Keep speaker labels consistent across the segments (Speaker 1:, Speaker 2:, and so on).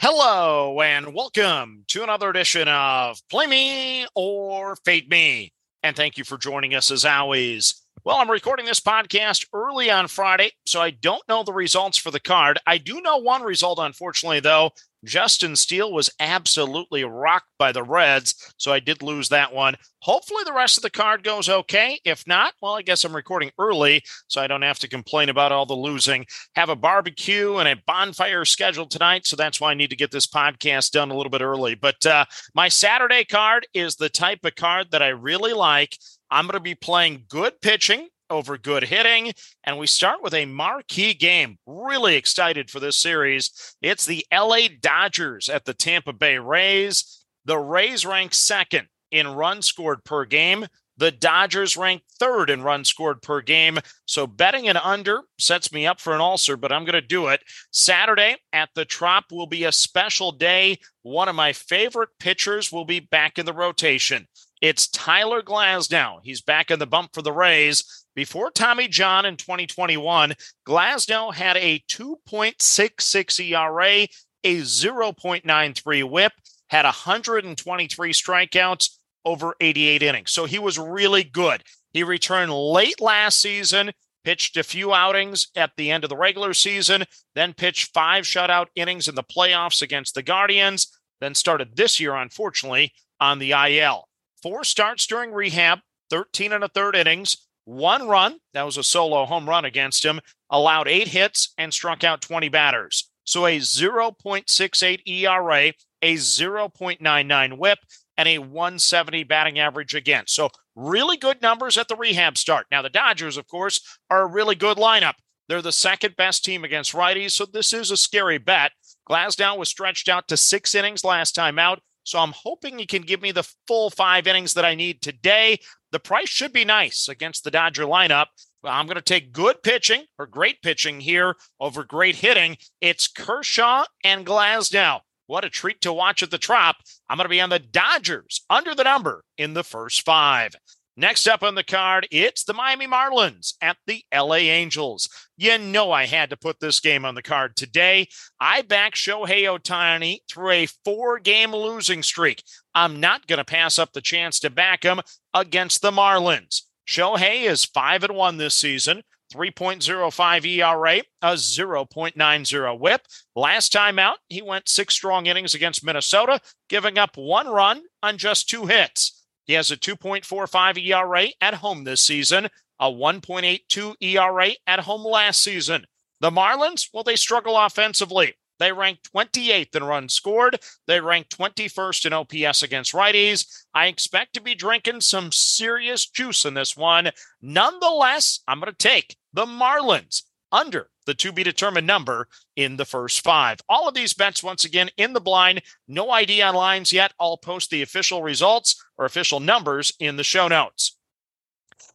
Speaker 1: Hello and welcome to another edition of Play Me or Fade Me. And thank you for joining us as always. Well, I'm recording this podcast early on Friday, so I don't know the results for the card. I do know one result, unfortunately, though. Justin Steele was absolutely rocked by the Reds, so I did lose that one. Hopefully, the rest of the card goes okay. If not, well, I guess I'm recording early, so I don't have to complain about all the losing. Have a barbecue and a bonfire scheduled tonight, so that's why I need to get this podcast done a little bit early. But uh, my Saturday card is the type of card that I really like. I'm going to be playing good pitching over good hitting. And we start with a marquee game. Really excited for this series. It's the LA Dodgers at the Tampa Bay Rays. The Rays rank second in runs scored per game. The Dodgers rank third in runs scored per game. So betting an under sets me up for an ulcer, but I'm going to do it. Saturday at the Trop will be a special day. One of my favorite pitchers will be back in the rotation. It's Tyler Glasnow. He's back in the bump for the Rays. Before Tommy John in 2021, Glasnow had a 2.66 ERA, a 0.93 whip, had 123 strikeouts over 88 innings. So he was really good. He returned late last season, pitched a few outings at the end of the regular season, then pitched five shutout innings in the playoffs against the Guardians, then started this year, unfortunately, on the IL. Four starts during rehab, 13 and a third innings, one run, that was a solo home run against him, allowed eight hits and struck out 20 batters. So a 0.68 ERA, a 0.99 whip, and a 170 batting average again. So really good numbers at the rehab start. Now, the Dodgers, of course, are a really good lineup. They're the second best team against righties, so this is a scary bet. Glasnow was stretched out to six innings last time out. So I'm hoping he can give me the full five innings that I need today. The price should be nice against the Dodger lineup. I'm going to take good pitching or great pitching here over great hitting. It's Kershaw and Glasnow. What a treat to watch at the Trop. I'm going to be on the Dodgers under the number in the first five. Next up on the card, it's the Miami Marlins at the LA Angels. You know, I had to put this game on the card today. I backed Shohei Ohtani through a four game losing streak. I'm not going to pass up the chance to back him against the Marlins. Shohei is 5 and 1 this season. 3.05 ERA, a 0.90 whip. Last time out, he went six strong innings against Minnesota, giving up one run on just two hits. He has a 2.45 ERA at home this season, a 1.82 ERA at home last season. The Marlins, well, they struggle offensively. They rank 28th in runs scored. They rank 21st in OPS against righties. I expect to be drinking some serious juice in this one. Nonetheless, I'm going to take the Marlins under the to be determined number in the first five. All of these bets, once again, in the blind. No ID on lines yet. I'll post the official results or official numbers in the show notes.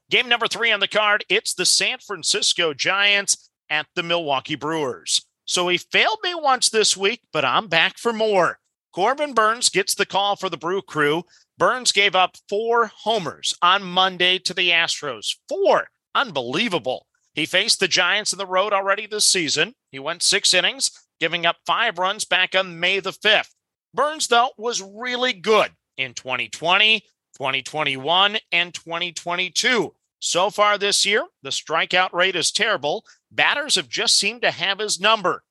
Speaker 1: Game number three on the card it's the San Francisco Giants at the Milwaukee Brewers. So he failed me once this week, but I'm back for more. Corbin Burnes gets the call for the Brew Crew. Burnes gave up four homers on Monday to the Astros. Four. Unbelievable. He faced the Giants in the road already this season. He went six innings, giving up five runs back on May the 5th. Burnes, though, was really good in 2020, 2021, and 2022. So far this year, the strikeout rate is terrible. Batters have just seemed to have his number.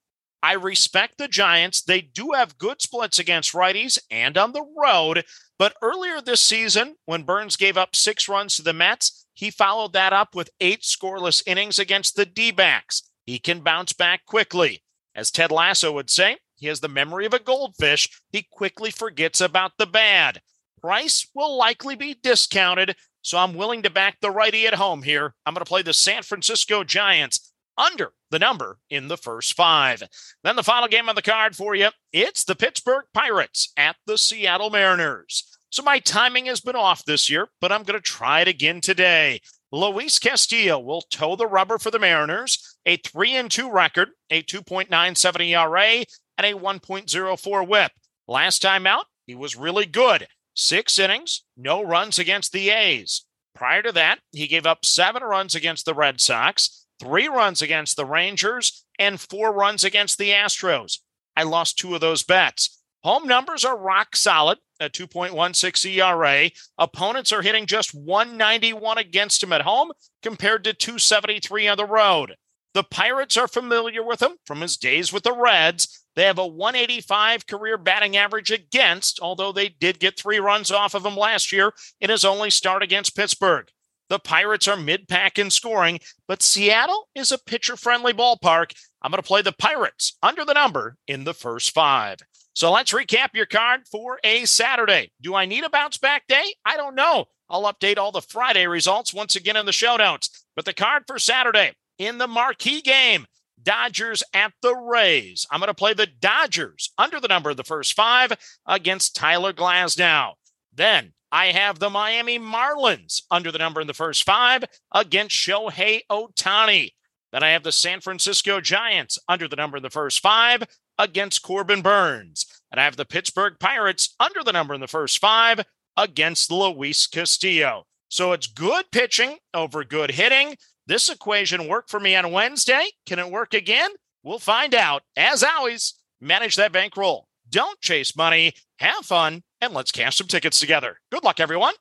Speaker 1: I respect the Giants. They do have good splits against righties and on the road. But earlier this season, when Burnes gave up six runs to the Mets, he followed that up with eight scoreless innings against the D backs. He can bounce back quickly. As Ted Lasso would say, he has the memory of a goldfish. He quickly forgets about the bad. Price will likely be discounted, so I'm willing to back the righty at home here. I'm going to play the San Francisco Giants under the number in the first five. Then the final game on the card for you it's the Pittsburgh Pirates at the Seattle Mariners. So my timing has been off this year, but I'm going to try it again today. Luis Castillo will toe the rubber for the Mariners, a 3 and 2 record, a 2.97 ERA, and a 1.04 whip. Last time out, he was really good. Six innings, no runs against the A's. Prior to that, he gave up seven runs against the Red Sox, three runs against the Rangers, and four runs against the Astros. I lost two of those bets. Home numbers are rock solid at 2.16 ERA. Opponents are hitting just 191 against him at home compared to 273 on the road. The Pirates are familiar with him from his days with the Reds. They have a 185 career batting average against, although they did get three runs off of him last year in his only start against Pittsburgh. The Pirates are mid pack in scoring, but Seattle is a pitcher friendly ballpark. I'm going to play the Pirates under the number in the first five. So let's recap your card for a Saturday. Do I need a bounce back day? I don't know. I'll update all the Friday results once again in the show notes. But the card for Saturday in the marquee game Dodgers at the Rays. I'm going to play the Dodgers under the number of the first five against Tyler Glasnow. Then I have the Miami Marlins under the number in the first five against Shohei Ohtani. Then I have the San Francisco Giants under the number in the first five against Corbin Burnes. And I have the Pittsburgh Pirates under the number in the first five against Luis Castillo. So it's good pitching over good hitting. This equation worked for me on Wednesday. Can it work again? We'll find out. As always, manage that bankroll. Don't chase money, have fun, and let's cash some tickets together. Good luck, everyone.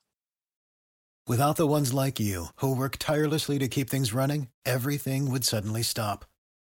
Speaker 2: Without the ones like you, who work tirelessly to keep things running, everything would suddenly stop.